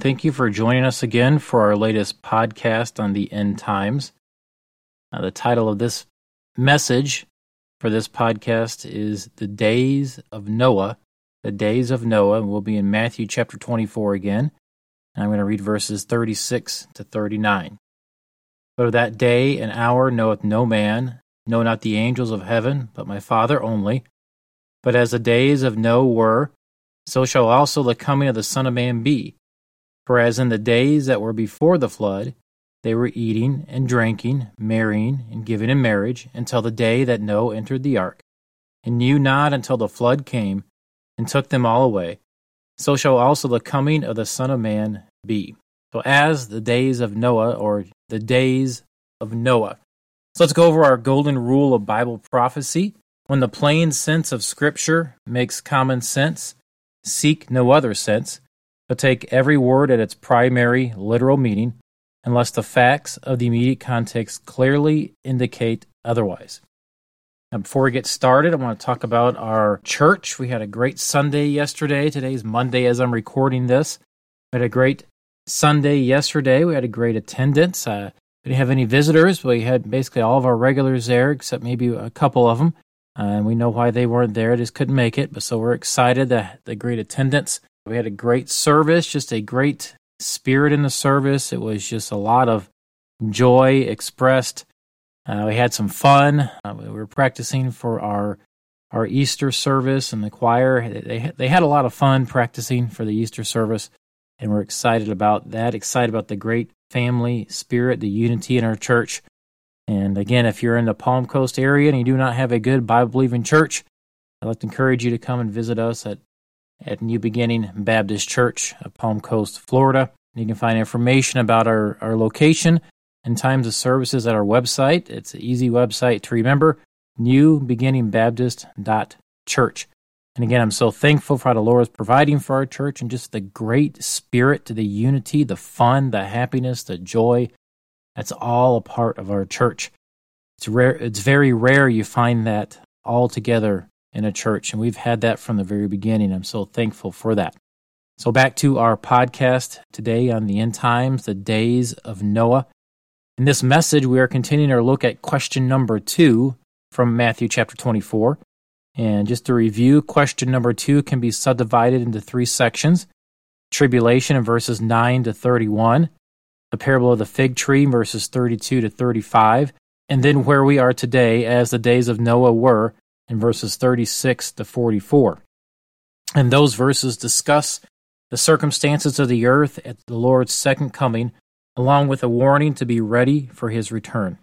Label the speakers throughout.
Speaker 1: thank you for joining us again for our latest podcast on the end times. Uh, the title of this message for this podcast is The Days of Noah. The Days of Noah. We'll be in Matthew chapter 24 again. And I'm going to read verses 36 to 39. But of that day and hour knoweth no man, no, not the angels of heaven, but my Father only. But as the days of Noah were, so shall also the coming of the Son of Man be. For as in the days that were before the flood, they were eating and drinking, marrying and giving in marriage, until the day that Noah entered the ark, and knew not until the flood came and took them all away. So shall also the coming of the Son of Man be. So, as the days of Noah, or the days of Noah. So, let's go over our golden rule of Bible prophecy. When the plain sense of Scripture makes common sense, seek no other sense, but take every word at its primary literal meaning, unless the facts of the immediate context clearly indicate otherwise. Now, before we get started, I want to talk about our church. We had a great Sunday yesterday. Today's Monday as I'm recording this. We had a great Sunday yesterday. We had a great attendance. Uh, we didn't have any visitors. We had basically all of our regulars there, except maybe a couple of them. Uh, and we know why they weren't there, They just couldn't make it. But so we're excited that the great attendance. We had a great service, just a great spirit in the service. It was just a lot of joy expressed. Uh, we had some fun. Uh, we were practicing for our our Easter service, and the choir they they had a lot of fun practicing for the Easter service, and we're excited about that. Excited about the great family spirit, the unity in our church. And again, if you're in the Palm Coast area and you do not have a good Bible believing church, I'd like to encourage you to come and visit us at, at New Beginning Baptist Church of Palm Coast, Florida. You can find information about our, our location and times of services at our website. It's an easy website to remember newbeginningbaptist.church. And again, I'm so thankful for how the Lord is providing for our church and just the great spirit, to the unity, the fun, the happiness, the joy that's all a part of our church. It's rare. It's very rare you find that all together in a church, and we've had that from the very beginning. I'm so thankful for that. So back to our podcast today on the end times, the days of Noah. In this message, we are continuing our look at question number two from Matthew chapter 24. And just to review, question number two can be subdivided into three sections tribulation in verses 9 to 31, the parable of the fig tree, verses 32 to 35, and then where we are today as the days of Noah were in verses 36 to 44. And those verses discuss the circumstances of the earth at the Lord's second coming, along with a warning to be ready for his return.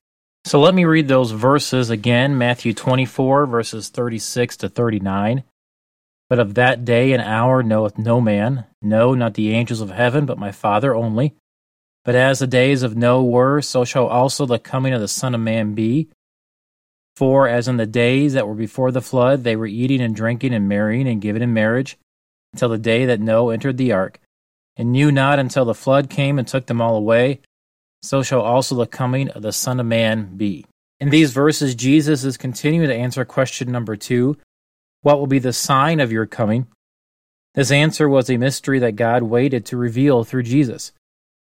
Speaker 1: So let me read those verses again Matthew 24, verses 36 to 39. But of that day and hour knoweth no man, no, not the angels of heaven, but my Father only. But as the days of Noah were, so shall also the coming of the Son of Man be. For as in the days that were before the flood, they were eating and drinking and marrying and giving in marriage, until the day that Noah entered the ark, and knew not until the flood came and took them all away, so shall also the coming of the Son of Man be. In these verses, Jesus is continuing to answer question number two What will be the sign of your coming? This answer was a mystery that God waited to reveal through Jesus.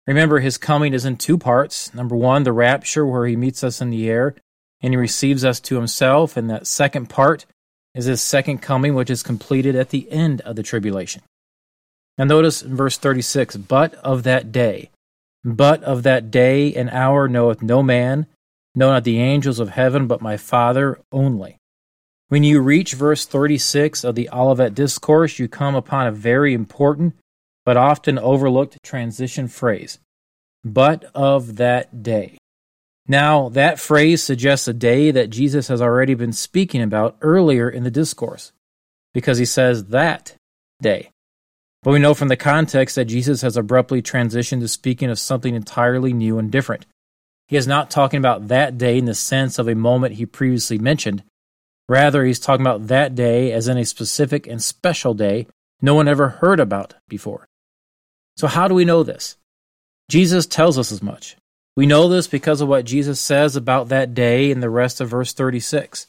Speaker 1: Remember, his coming is in two parts. Number one, the rapture, where he meets us in the air and he receives us to himself. And that second part is his second coming, which is completed at the end of the tribulation. Now, notice in verse 36 But of that day, but of that day and hour knoweth no man, no, not the angels of heaven, but my Father only. When you reach verse 36 of the Olivet Discourse, you come upon a very important but often overlooked transition phrase, but of that day. Now, that phrase suggests a day that Jesus has already been speaking about earlier in the discourse, because he says that day. But we know from the context that Jesus has abruptly transitioned to speaking of something entirely new and different. He is not talking about that day in the sense of a moment he previously mentioned. Rather, he's talking about that day as in a specific and special day no one ever heard about before. So, how do we know this? Jesus tells us as much. We know this because of what Jesus says about that day in the rest of verse 36.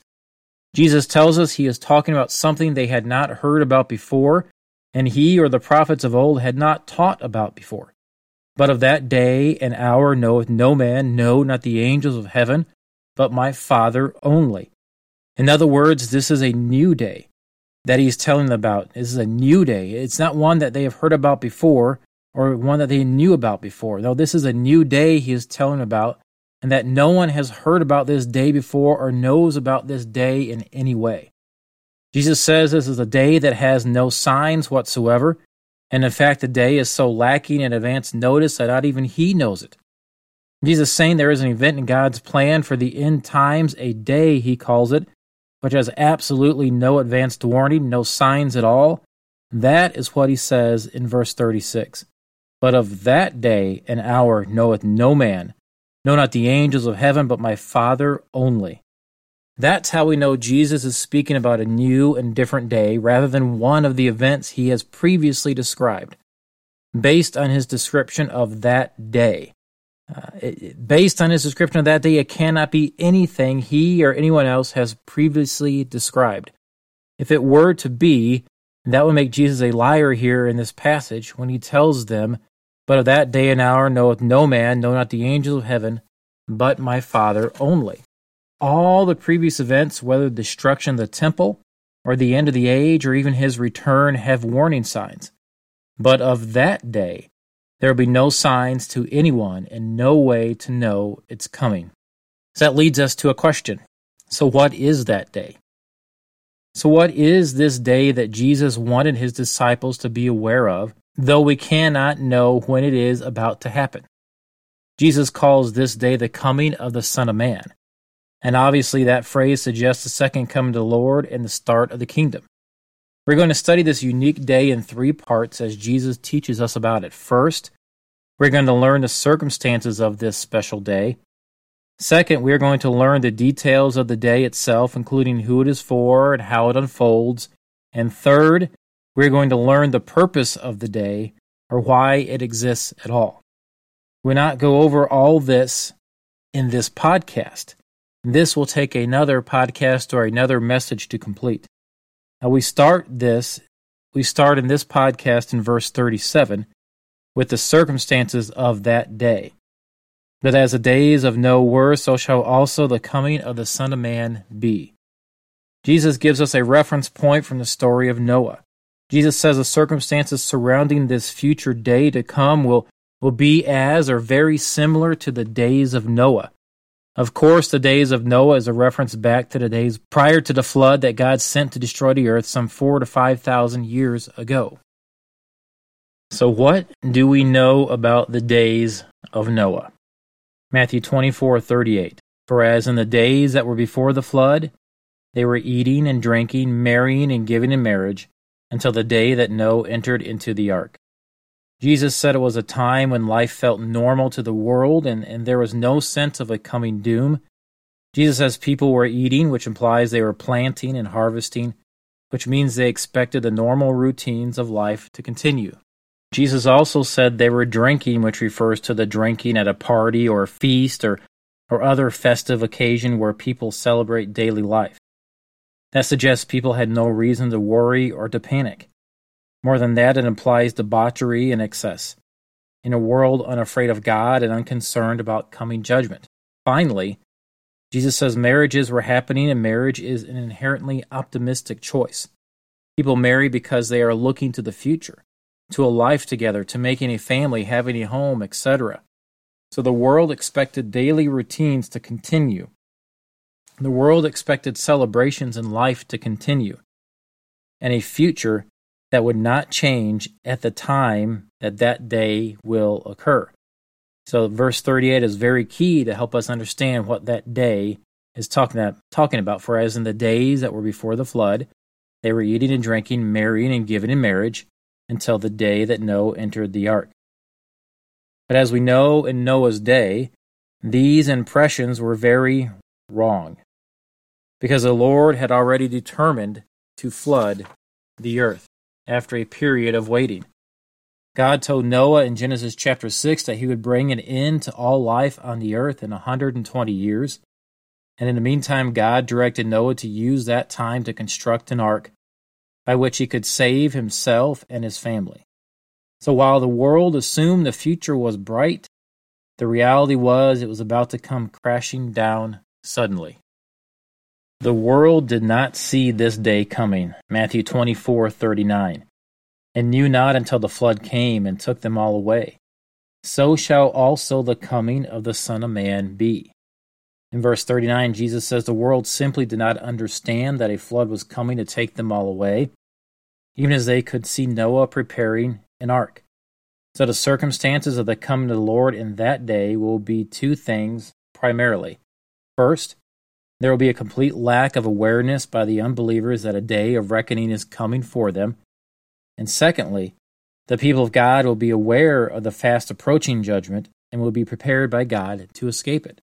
Speaker 1: Jesus tells us he is talking about something they had not heard about before, and he or the prophets of old had not taught about before. But of that day and hour knoweth no man, no, not the angels of heaven, but my Father only. In other words, this is a new day that he's telling them about. This is a new day. It's not one that they have heard about before or one that they knew about before. No, this is a new day he is telling about, and that no one has heard about this day before or knows about this day in any way. Jesus says this is a day that has no signs whatsoever, and in fact, the day is so lacking in advance notice that not even he knows it. Jesus saying there is an event in God's plan for the end times, a day, he calls it, which has absolutely no advanced warning, no signs at all. That is what he says in verse 36. But of that day and hour knoweth no man, no, not the angels of heaven, but my Father only. That's how we know Jesus is speaking about a new and different day rather than one of the events he has previously described, based on his description of that day. Uh, it, based on his description of that day, it cannot be anything he or anyone else has previously described. If it were to be, that would make Jesus a liar here in this passage when he tells them, But of that day and hour knoweth no man, no, not the angels of heaven, but my Father only. All the previous events, whether the destruction of the temple, or the end of the age, or even his return, have warning signs. But of that day, there will be no signs to anyone and no way to know its coming. So that leads us to a question. So, what is that day? So, what is this day that Jesus wanted his disciples to be aware of, though we cannot know when it is about to happen? Jesus calls this day the coming of the Son of Man. And obviously, that phrase suggests the second coming of the Lord and the start of the kingdom. We're going to study this unique day in three parts as Jesus teaches us about it. First, we're going to learn the circumstances of this special day. Second, we're going to learn the details of the day itself, including who it is for and how it unfolds. And third, we're going to learn the purpose of the day or why it exists at all. We'll not go over all this in this podcast. This will take another podcast or another message to complete. Now we start this, we start in this podcast in verse 37 with the circumstances of that day. But as the days of Noah were, so shall also the coming of the Son of Man be. Jesus gives us a reference point from the story of Noah. Jesus says the circumstances surrounding this future day to come will, will be as or very similar to the days of Noah. Of course, the days of Noah is a reference back to the days prior to the flood that God sent to destroy the earth some four to five thousand years ago. So, what do we know about the days of Noah? Matthew twenty-four thirty-eight. For as in the days that were before the flood, they were eating and drinking, marrying and giving in marriage, until the day that Noah entered into the ark. Jesus said it was a time when life felt normal to the world and, and there was no sense of a coming doom. Jesus says people were eating, which implies they were planting and harvesting, which means they expected the normal routines of life to continue. Jesus also said they were drinking, which refers to the drinking at a party or a feast or, or other festive occasion where people celebrate daily life. That suggests people had no reason to worry or to panic. More than that, it implies debauchery and excess. In a world unafraid of God and unconcerned about coming judgment. Finally, Jesus says marriages were happening and marriage is an inherently optimistic choice. People marry because they are looking to the future, to a life together, to making a family, having a home, etc. So the world expected daily routines to continue. The world expected celebrations in life to continue, and a future that would not change at the time that that day will occur. So, verse 38 is very key to help us understand what that day is talking about, talking about. For as in the days that were before the flood, they were eating and drinking, marrying and giving in marriage until the day that Noah entered the ark. But as we know in Noah's day, these impressions were very wrong because the Lord had already determined to flood the earth after a period of waiting. God told Noah in Genesis chapter 6 that he would bring an end to all life on the earth in 120 years. And in the meantime, God directed Noah to use that time to construct an ark by which he could save himself and his family. So while the world assumed the future was bright, the reality was it was about to come crashing down suddenly. The world did not see this day coming, Matthew 24:39, and knew not until the flood came and took them all away. So shall also the coming of the Son of Man be. In verse 39, Jesus says the world simply did not understand that a flood was coming to take them all away, even as they could see Noah preparing an ark. So the circumstances of the coming of the Lord in that day will be two things primarily. First, there will be a complete lack of awareness by the unbelievers that a day of reckoning is coming for them. And secondly, the people of God will be aware of the fast approaching judgment and will be prepared by God to escape it.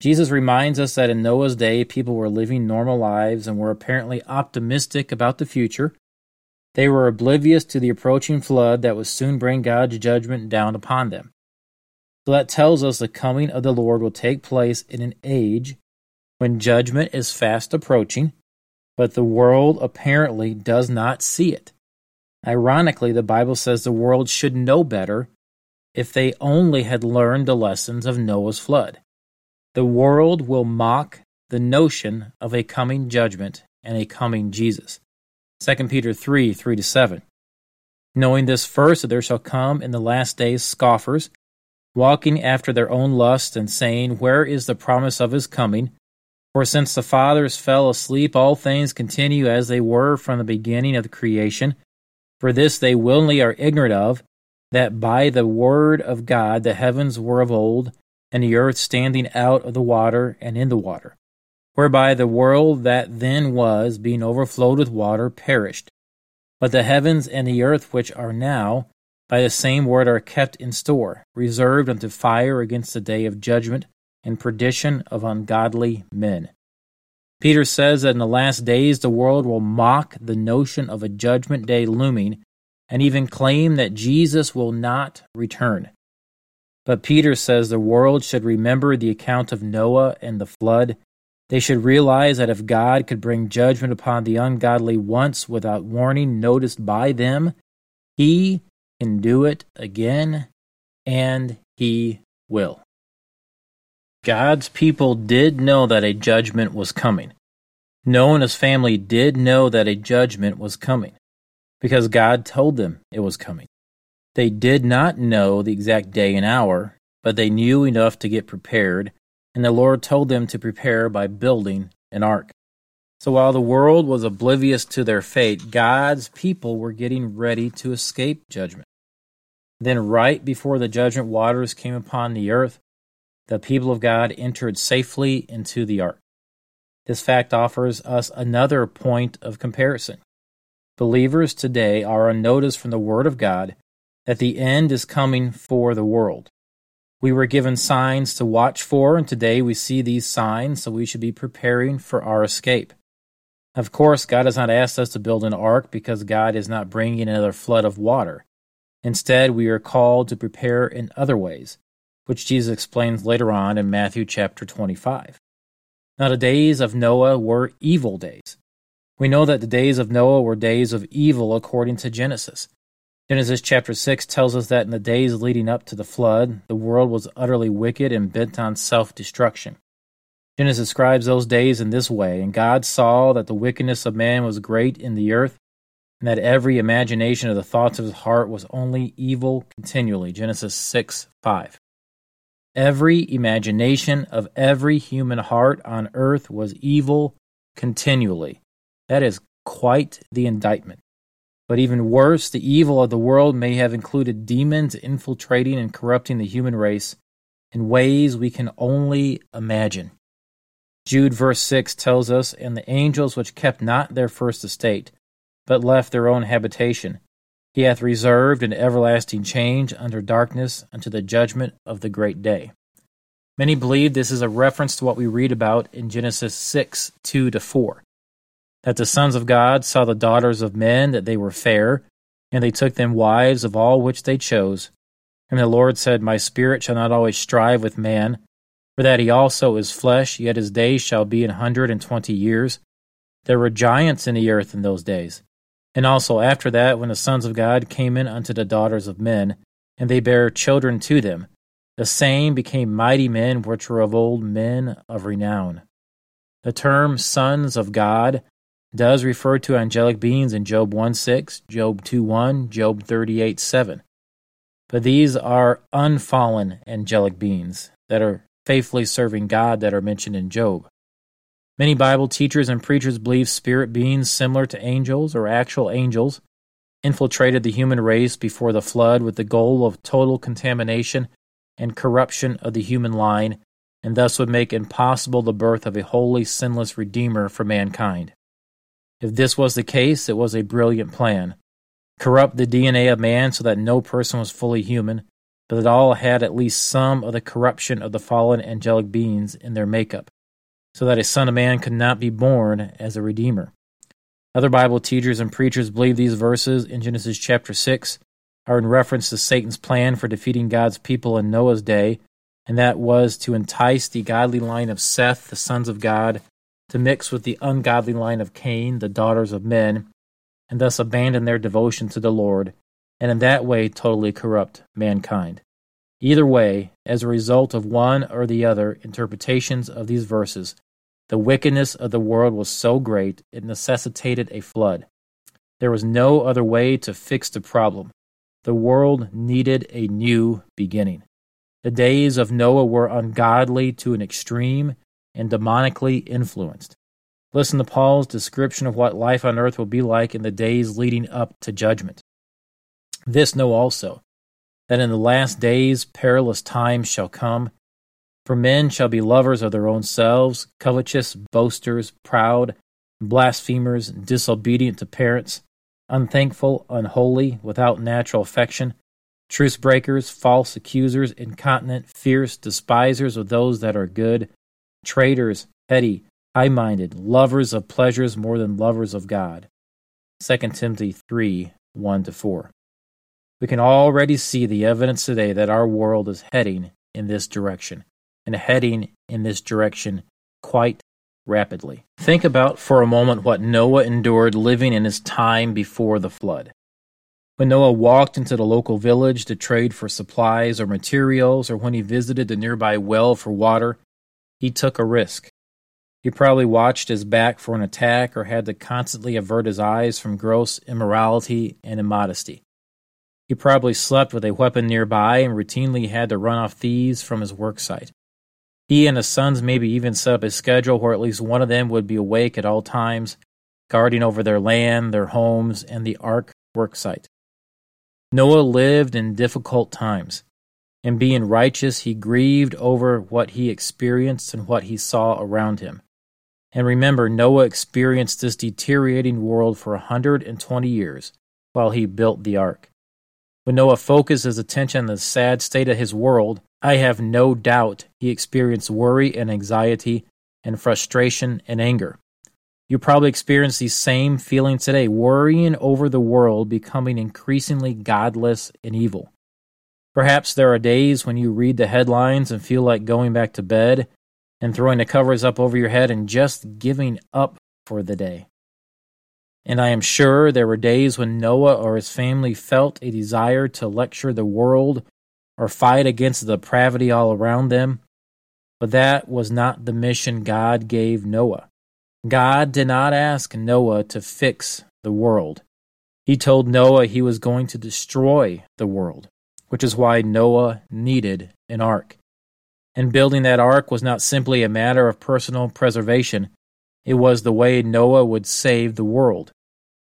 Speaker 1: Jesus reminds us that in Noah's day, people were living normal lives and were apparently optimistic about the future. They were oblivious to the approaching flood that would soon bring God's judgment down upon them. So that tells us the coming of the Lord will take place in an age when judgment is fast approaching, but the world apparently does not see it. Ironically, the Bible says the world should know better if they only had learned the lessons of Noah's flood. The world will mock the notion of a coming judgment and a coming Jesus. 2 Peter 3 3 to 7. Knowing this first, that there shall come in the last days scoffers, walking after their own lust, and saying, Where is the promise of his coming? For since the fathers fell asleep, all things continue as they were from the beginning of the creation. For this they willingly are ignorant of, that by the word of God the heavens were of old, and the earth standing out of the water and in the water, whereby the world that then was, being overflowed with water, perished. But the heavens and the earth which are now, by the same word are kept in store, reserved unto fire against the day of judgment and perdition of ungodly men. Peter says that in the last days the world will mock the notion of a judgment day looming and even claim that Jesus will not return. But Peter says the world should remember the account of Noah and the flood. They should realize that if God could bring judgment upon the ungodly once without warning noticed by them, he can do it again, and he will. God's people did know that a judgment was coming. Noah and his family did know that a judgment was coming because God told them it was coming. They did not know the exact day and hour, but they knew enough to get prepared, and the Lord told them to prepare by building an ark. So while the world was oblivious to their fate, God's people were getting ready to escape judgment. Then, right before the judgment waters came upon the earth, the people of God entered safely into the ark. This fact offers us another point of comparison. Believers today are on notice from the Word of God that the end is coming for the world. We were given signs to watch for, and today we see these signs, so we should be preparing for our escape. Of course, God has not asked us to build an ark because God is not bringing another flood of water. Instead, we are called to prepare in other ways which Jesus explains later on in Matthew chapter 25. Now, the days of Noah were evil days. We know that the days of Noah were days of evil according to Genesis. Genesis chapter 6 tells us that in the days leading up to the flood, the world was utterly wicked and bent on self destruction. Genesis describes those days in this way And God saw that the wickedness of man was great in the earth, and that every imagination of the thoughts of his heart was only evil continually. Genesis 6 5. Every imagination of every human heart on earth was evil continually. That is quite the indictment. But even worse, the evil of the world may have included demons infiltrating and corrupting the human race in ways we can only imagine. Jude verse 6 tells us, And the angels which kept not their first estate, but left their own habitation, he hath reserved an everlasting change under darkness unto the judgment of the great day. Many believe this is a reference to what we read about in Genesis 6 2 to 4. That the sons of God saw the daughters of men, that they were fair, and they took them wives of all which they chose. And the Lord said, My spirit shall not always strive with man, for that he also is flesh, yet his days shall be an hundred and twenty years. There were giants in the earth in those days And also after that, when the sons of God came in unto the daughters of men, and they bare children to them, the same became mighty men which were of old men of renown. The term sons of God does refer to angelic beings in Job 1 6, Job 2 1, Job 38 7. But these are unfallen angelic beings that are faithfully serving God that are mentioned in Job. Many Bible teachers and preachers believe spirit beings similar to angels or actual angels infiltrated the human race before the flood with the goal of total contamination and corruption of the human line, and thus would make impossible the birth of a holy, sinless Redeemer for mankind. If this was the case, it was a brilliant plan. Corrupt the DNA of man so that no person was fully human, but that all had at least some of the corruption of the fallen angelic beings in their makeup, so that a son of man could not be born as a redeemer. Other Bible teachers and preachers believe these verses in Genesis chapter 6 are in reference to Satan's plan for defeating God's people in Noah's day, and that was to entice the godly line of Seth, the sons of God, to mix with the ungodly line of Cain, the daughters of men, and thus abandon their devotion to the Lord, and in that way totally corrupt mankind. Either way, as a result of one or the other interpretations of these verses, the wickedness of the world was so great it necessitated a flood. There was no other way to fix the problem. The world needed a new beginning. The days of Noah were ungodly to an extreme and demonically influenced. Listen to Paul's description of what life on earth will be like in the days leading up to judgment. This know also, that in the last days perilous times shall come. For men shall be lovers of their own selves, covetous, boasters, proud, blasphemers, disobedient to parents, unthankful, unholy, without natural affection, truce breakers, false accusers, incontinent, fierce, despisers of those that are good, traitors, petty, high minded, lovers of pleasures more than lovers of God. 2 Timothy 3 1 4. We can already see the evidence today that our world is heading in this direction, and heading in this direction quite rapidly. Think about for a moment what Noah endured living in his time before the flood. When Noah walked into the local village to trade for supplies or materials, or when he visited the nearby well for water, he took a risk. He probably watched his back for an attack or had to constantly avert his eyes from gross immorality and immodesty. He probably slept with a weapon nearby and routinely had to run off thieves from his work site. He and his sons maybe even set up a schedule where at least one of them would be awake at all times, guarding over their land, their homes, and the ark work site. Noah lived in difficult times. and being righteous, he grieved over what he experienced and what he saw around him. And remember, Noah experienced this deteriorating world for a 120 years while he built the ark. When Noah focused his attention on the sad state of his world, I have no doubt he experienced worry and anxiety and frustration and anger. You probably experience these same feelings today, worrying over the world becoming increasingly godless and evil. Perhaps there are days when you read the headlines and feel like going back to bed and throwing the covers up over your head and just giving up for the day. And I am sure there were days when Noah or his family felt a desire to lecture the world or fight against the depravity all around them. But that was not the mission God gave Noah. God did not ask Noah to fix the world. He told Noah he was going to destroy the world, which is why Noah needed an ark. And building that ark was not simply a matter of personal preservation, it was the way Noah would save the world.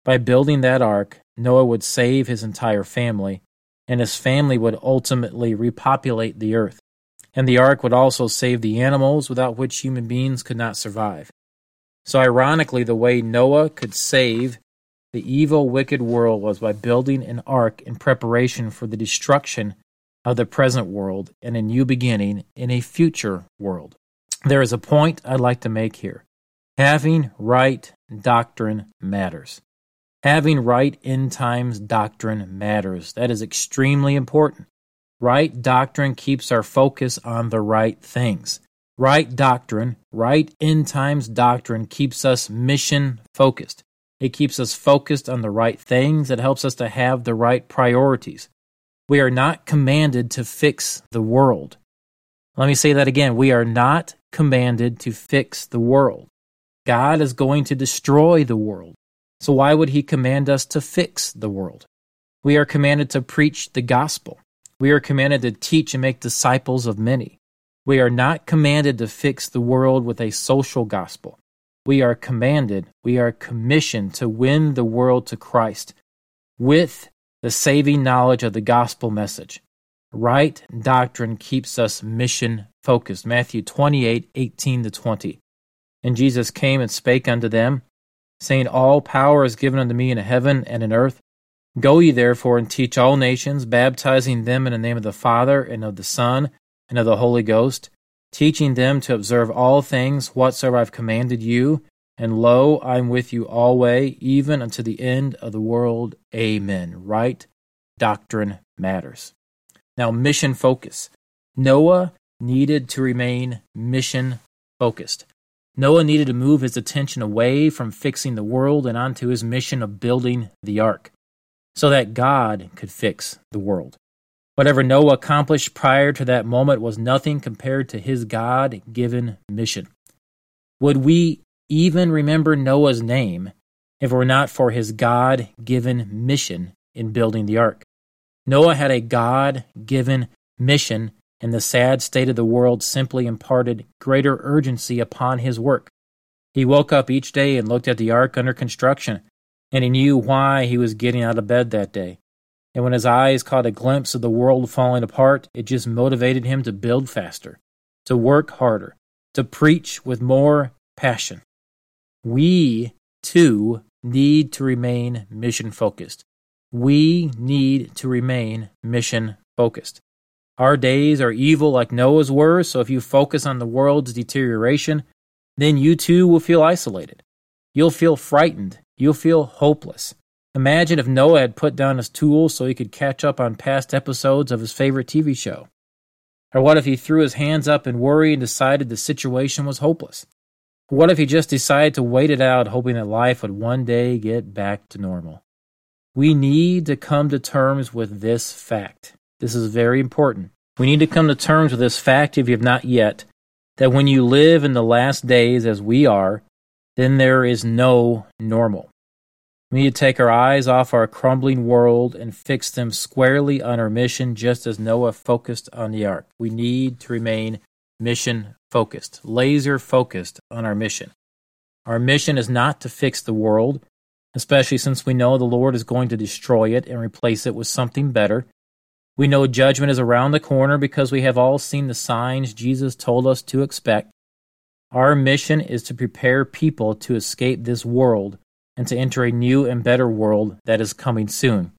Speaker 1: By building that ark, Noah would save his entire family, and his family would ultimately repopulate the earth. And the ark would also save the animals without which human beings could not survive. So, ironically, the way Noah could save the evil, wicked world was by building an ark in preparation for the destruction of the present world and a new beginning in a future world. There is a point I'd like to make here. Having right doctrine matters. Having right end times doctrine matters. That is extremely important. Right doctrine keeps our focus on the right things. Right doctrine, right end times doctrine keeps us mission focused. It keeps us focused on the right things. It helps us to have the right priorities. We are not commanded to fix the world. Let me say that again. We are not commanded to fix the world. God is going to destroy the world. So why would he command us to fix the world? We are commanded to preach the gospel. We are commanded to teach and make disciples of many. We are not commanded to fix the world with a social gospel. We are commanded, we are commissioned to win the world to Christ with the saving knowledge of the gospel message. Right doctrine keeps us mission focused. Matthew 28 18 to 20. And Jesus came and spake unto them, saying, All power is given unto me in heaven and in earth. Go ye therefore and teach all nations, baptizing them in the name of the Father and of the Son and of the Holy Ghost, teaching them to observe all things whatsoever I have commanded you. And lo, I am with you alway, even unto the end of the world. Amen. Right doctrine matters. Now, mission focus. Noah needed to remain mission focused. Noah needed to move his attention away from fixing the world and onto his mission of building the ark so that God could fix the world. Whatever Noah accomplished prior to that moment was nothing compared to his God given mission. Would we even remember Noah's name if it were not for his God given mission in building the ark? Noah had a God given mission, and the sad state of the world simply imparted greater urgency upon his work. He woke up each day and looked at the ark under construction, and he knew why he was getting out of bed that day. And when his eyes caught a glimpse of the world falling apart, it just motivated him to build faster, to work harder, to preach with more passion. We, too, need to remain mission focused. We need to remain mission focused. Our days are evil like Noah's were, so if you focus on the world's deterioration, then you too will feel isolated. You'll feel frightened. You'll feel hopeless. Imagine if Noah had put down his tools so he could catch up on past episodes of his favorite TV show. Or what if he threw his hands up in worry and decided the situation was hopeless? What if he just decided to wait it out, hoping that life would one day get back to normal? We need to come to terms with this fact. This is very important. We need to come to terms with this fact, if you have not yet, that when you live in the last days as we are, then there is no normal. We need to take our eyes off our crumbling world and fix them squarely on our mission, just as Noah focused on the ark. We need to remain mission focused, laser focused on our mission. Our mission is not to fix the world, especially since we know the Lord is going to destroy it and replace it with something better. We know judgment is around the corner because we have all seen the signs Jesus told us to expect. Our mission is to prepare people to escape this world and to enter a new and better world that is coming soon.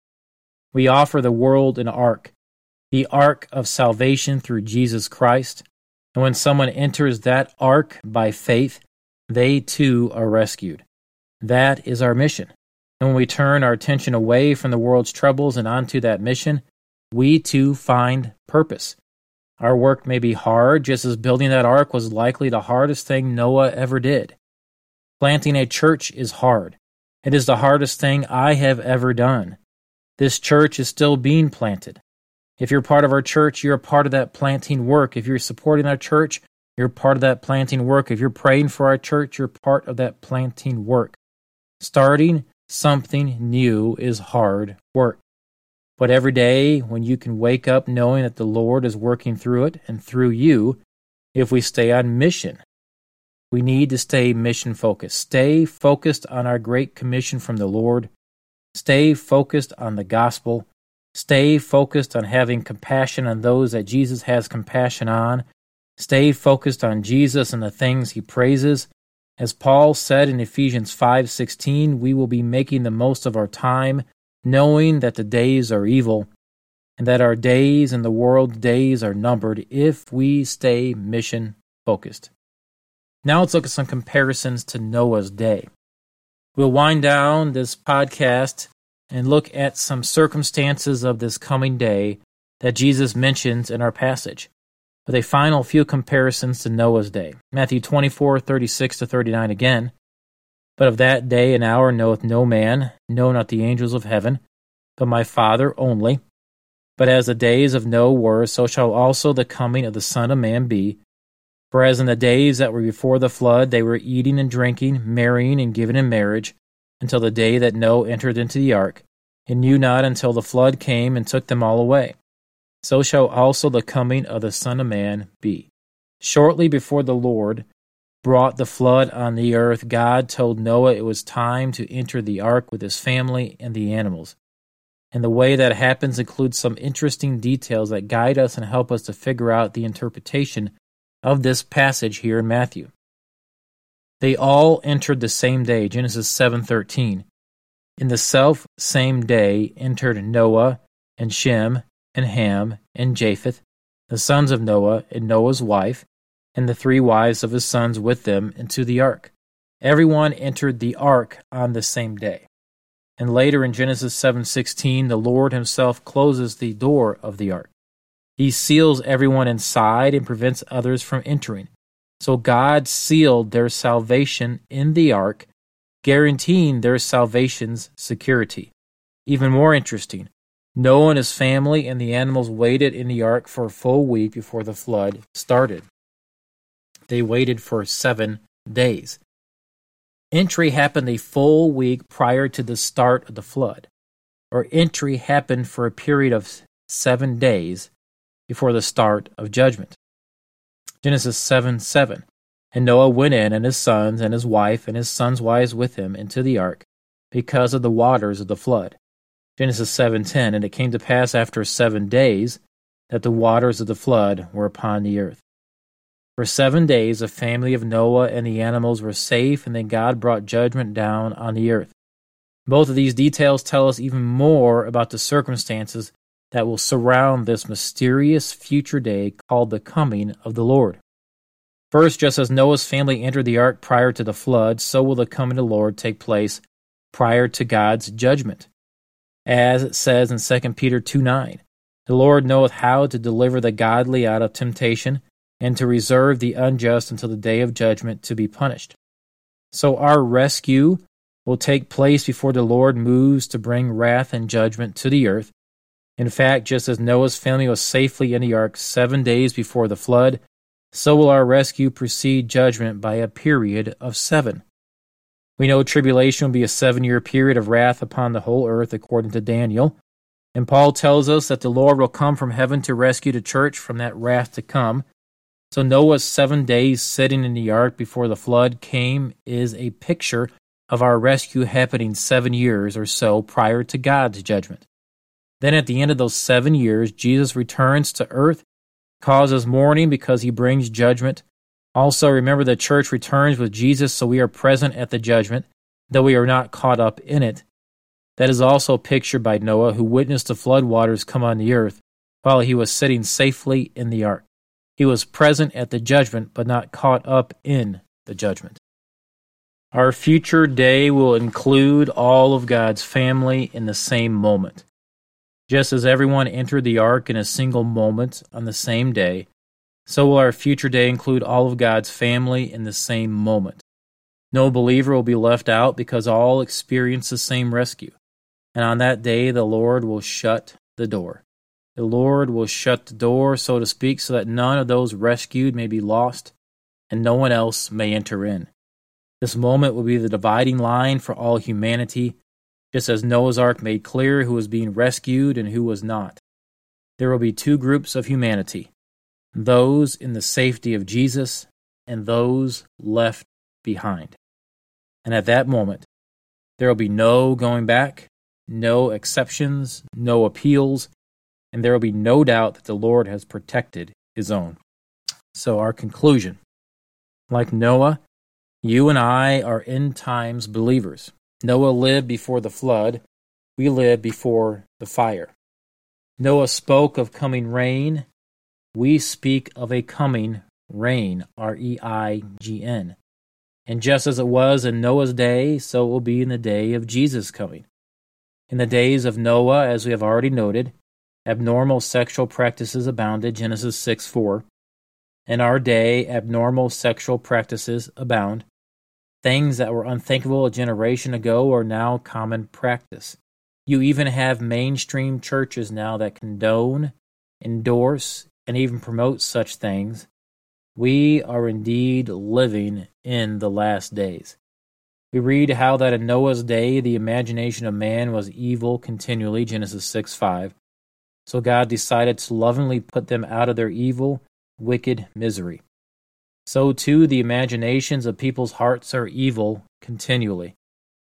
Speaker 1: We offer the world an ark, the ark of salvation through Jesus Christ. And when someone enters that ark by faith, they too are rescued. That is our mission. And when we turn our attention away from the world's troubles and onto that mission, we too find purpose. Our work may be hard, just as building that ark was likely the hardest thing Noah ever did. Planting a church is hard. It is the hardest thing I have ever done. This church is still being planted. If you're part of our church, you're a part of that planting work. If you're supporting our church, you're part of that planting work. If you're praying for our church, you're part of that planting work. Starting something new is hard work. But every day, when you can wake up knowing that the Lord is working through it and through you, if we stay on mission, we need to stay mission focused. Stay focused on our great commission from the Lord. Stay focused on the gospel. Stay focused on having compassion on those that Jesus has compassion on. Stay focused on Jesus and the things he praises. As Paul said in Ephesians 5:16, we will be making the most of our time, knowing that the days are evil and that our days and the world's days are numbered if we stay mission focused. Now let's look at some comparisons to Noah's day. We'll wind down this podcast and look at some circumstances of this coming day that Jesus mentions in our passage, with a final few comparisons to Noah's day. Matthew 24, 36 to 39 again. But of that day and hour knoweth no man, no, not the angels of heaven, but my Father only. But as the days of Noah were, so shall also the coming of the Son of Man be. For as in the days that were before the flood, they were eating and drinking, marrying and giving in marriage, until the day that Noah entered into the ark, and knew not until the flood came and took them all away. So shall also the coming of the Son of Man be. Shortly before the Lord brought the flood on the earth, God told Noah it was time to enter the ark with his family and the animals. And the way that happens includes some interesting details that guide us and help us to figure out the interpretation of this passage here in Matthew. They all entered the same day, Genesis 7:13. In the self same day entered Noah and Shem and Ham and Japheth, the sons of Noah and Noah's wife, and the three wives of his sons with them into the ark. Everyone entered the ark on the same day. And later in Genesis 7:16, the Lord himself closes the door of the ark. He seals everyone inside and prevents others from entering. So God sealed their salvation in the ark, guaranteeing their salvation's security. Even more interesting, Noah and his family and the animals waited in the ark for a full week before the flood started. They waited for seven days. Entry happened a full week prior to the start of the flood, or entry happened for a period of seven days before the start of judgment. Genesis 7 7. And Noah went in, and his sons, and his wife, and his sons' wives with him into the ark, because of the waters of the flood. Genesis 7:10 And it came to pass after 7 days that the waters of the flood were upon the earth. For seven days the family of Noah and the animals were safe, and then God brought judgment down on the earth. Both of these details tell us even more about the circumstances that will surround this mysterious future day called the coming of the Lord. First, just as Noah's family entered the ark prior to the flood, so will the coming of the Lord take place prior to God's judgment. As it says in 2 Peter 2 9, the Lord knoweth how to deliver the godly out of temptation and to reserve the unjust until the day of judgment to be punished. So our rescue will take place before the Lord moves to bring wrath and judgment to the earth. In fact, just as Noah's family was safely in the ark seven days before the flood, so will our rescue precede judgment by a period of seven. We know tribulation will be a seven year period of wrath upon the whole earth, according to Daniel. And Paul tells us that the Lord will come from heaven to rescue the church from that wrath to come. So Noah's seven days sitting in the ark before the flood came is a picture of our rescue happening seven years or so prior to God's judgment. Then at the end of those seven years, Jesus returns to earth, causes mourning because he brings judgment. Also, remember the church returns with Jesus, so we are present at the judgment, though we are not caught up in it. That is also pictured by Noah, who witnessed the flood waters come on the earth while he was sitting safely in the ark. He was present at the judgment, but not caught up in the judgment. Our future day will include all of God's family in the same moment. Just as everyone entered the ark in a single moment on the same day, so will our future day include all of God's family in the same moment. No believer will be left out because all experience the same rescue. And on that day, the Lord will shut the door. The Lord will shut the door, so to speak, so that none of those rescued may be lost and no one else may enter in. This moment will be the dividing line for all humanity, just as Noah's Ark made clear who was being rescued and who was not. There will be two groups of humanity those in the safety of Jesus and those left behind. And at that moment, there will be no going back, no exceptions, no appeals, and there will be no doubt that the Lord has protected his own. So, our conclusion like Noah, you and I are end times believers. Noah lived before the flood, we live before the fire. Noah spoke of coming rain, we speak of a coming reign, R E I G N. And just as it was in Noah's day, so it will be in the day of Jesus coming. In the days of Noah, as we have already noted, abnormal sexual practices abounded, Genesis 6 4. In our day, abnormal sexual practices abound. Things that were unthinkable a generation ago are now common practice. You even have mainstream churches now that condone, endorse, and even promote such things. We are indeed living in the last days. We read how that in Noah's day the imagination of man was evil continually, Genesis 6 5. So God decided to lovingly put them out of their evil, wicked misery. So too the imaginations of people's hearts are evil continually.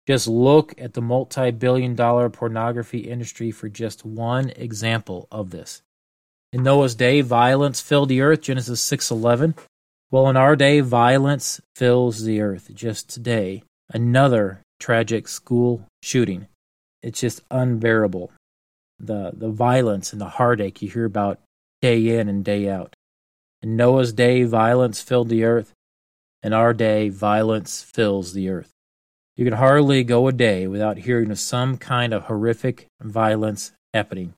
Speaker 1: Just look at the multi billion dollar pornography industry for just one example of this. In Noah's day, violence filled the earth, Genesis 6:11. Well, in our day, violence fills the earth. Just today, another tragic school shooting. It's just unbearable. The the violence and the heartache you hear about day in and day out. In Noah's day, violence filled the earth. In our day, violence fills the earth. You can hardly go a day without hearing of some kind of horrific violence happening.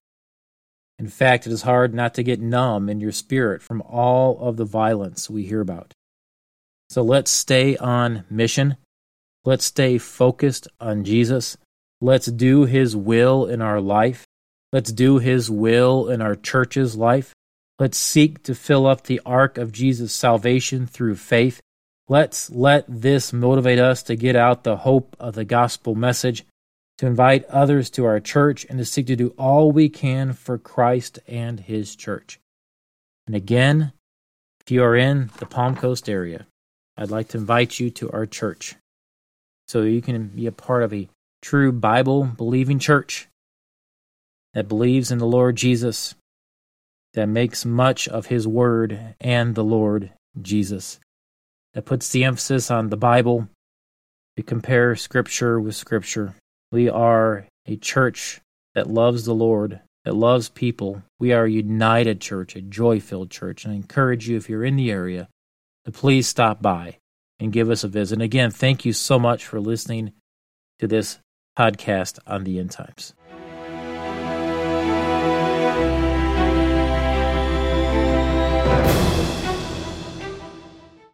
Speaker 1: In fact, it is hard not to get numb in your spirit from all of the violence we hear about. So let's stay on mission. Let's stay focused on Jesus. Let's do His will in our life. Let's do His will in our church's life. Let's seek to fill up the ark of Jesus' salvation through faith Let's let this motivate us to get out the hope of the gospel message, to invite others to our church, and to seek to do all we can for Christ and His church. And again, if you are in the Palm Coast area, I'd like to invite you to our church so you can be a part of a true Bible believing church that believes in the Lord Jesus, that makes much of His Word and the Lord Jesus that puts the emphasis on the Bible. We compare Scripture with Scripture. We are a church that loves the Lord, that loves people. We are a united church, a joy filled church. And I encourage you, if you're in the area, to please stop by and give us a visit. And again, thank you so much for listening to this podcast on the end times.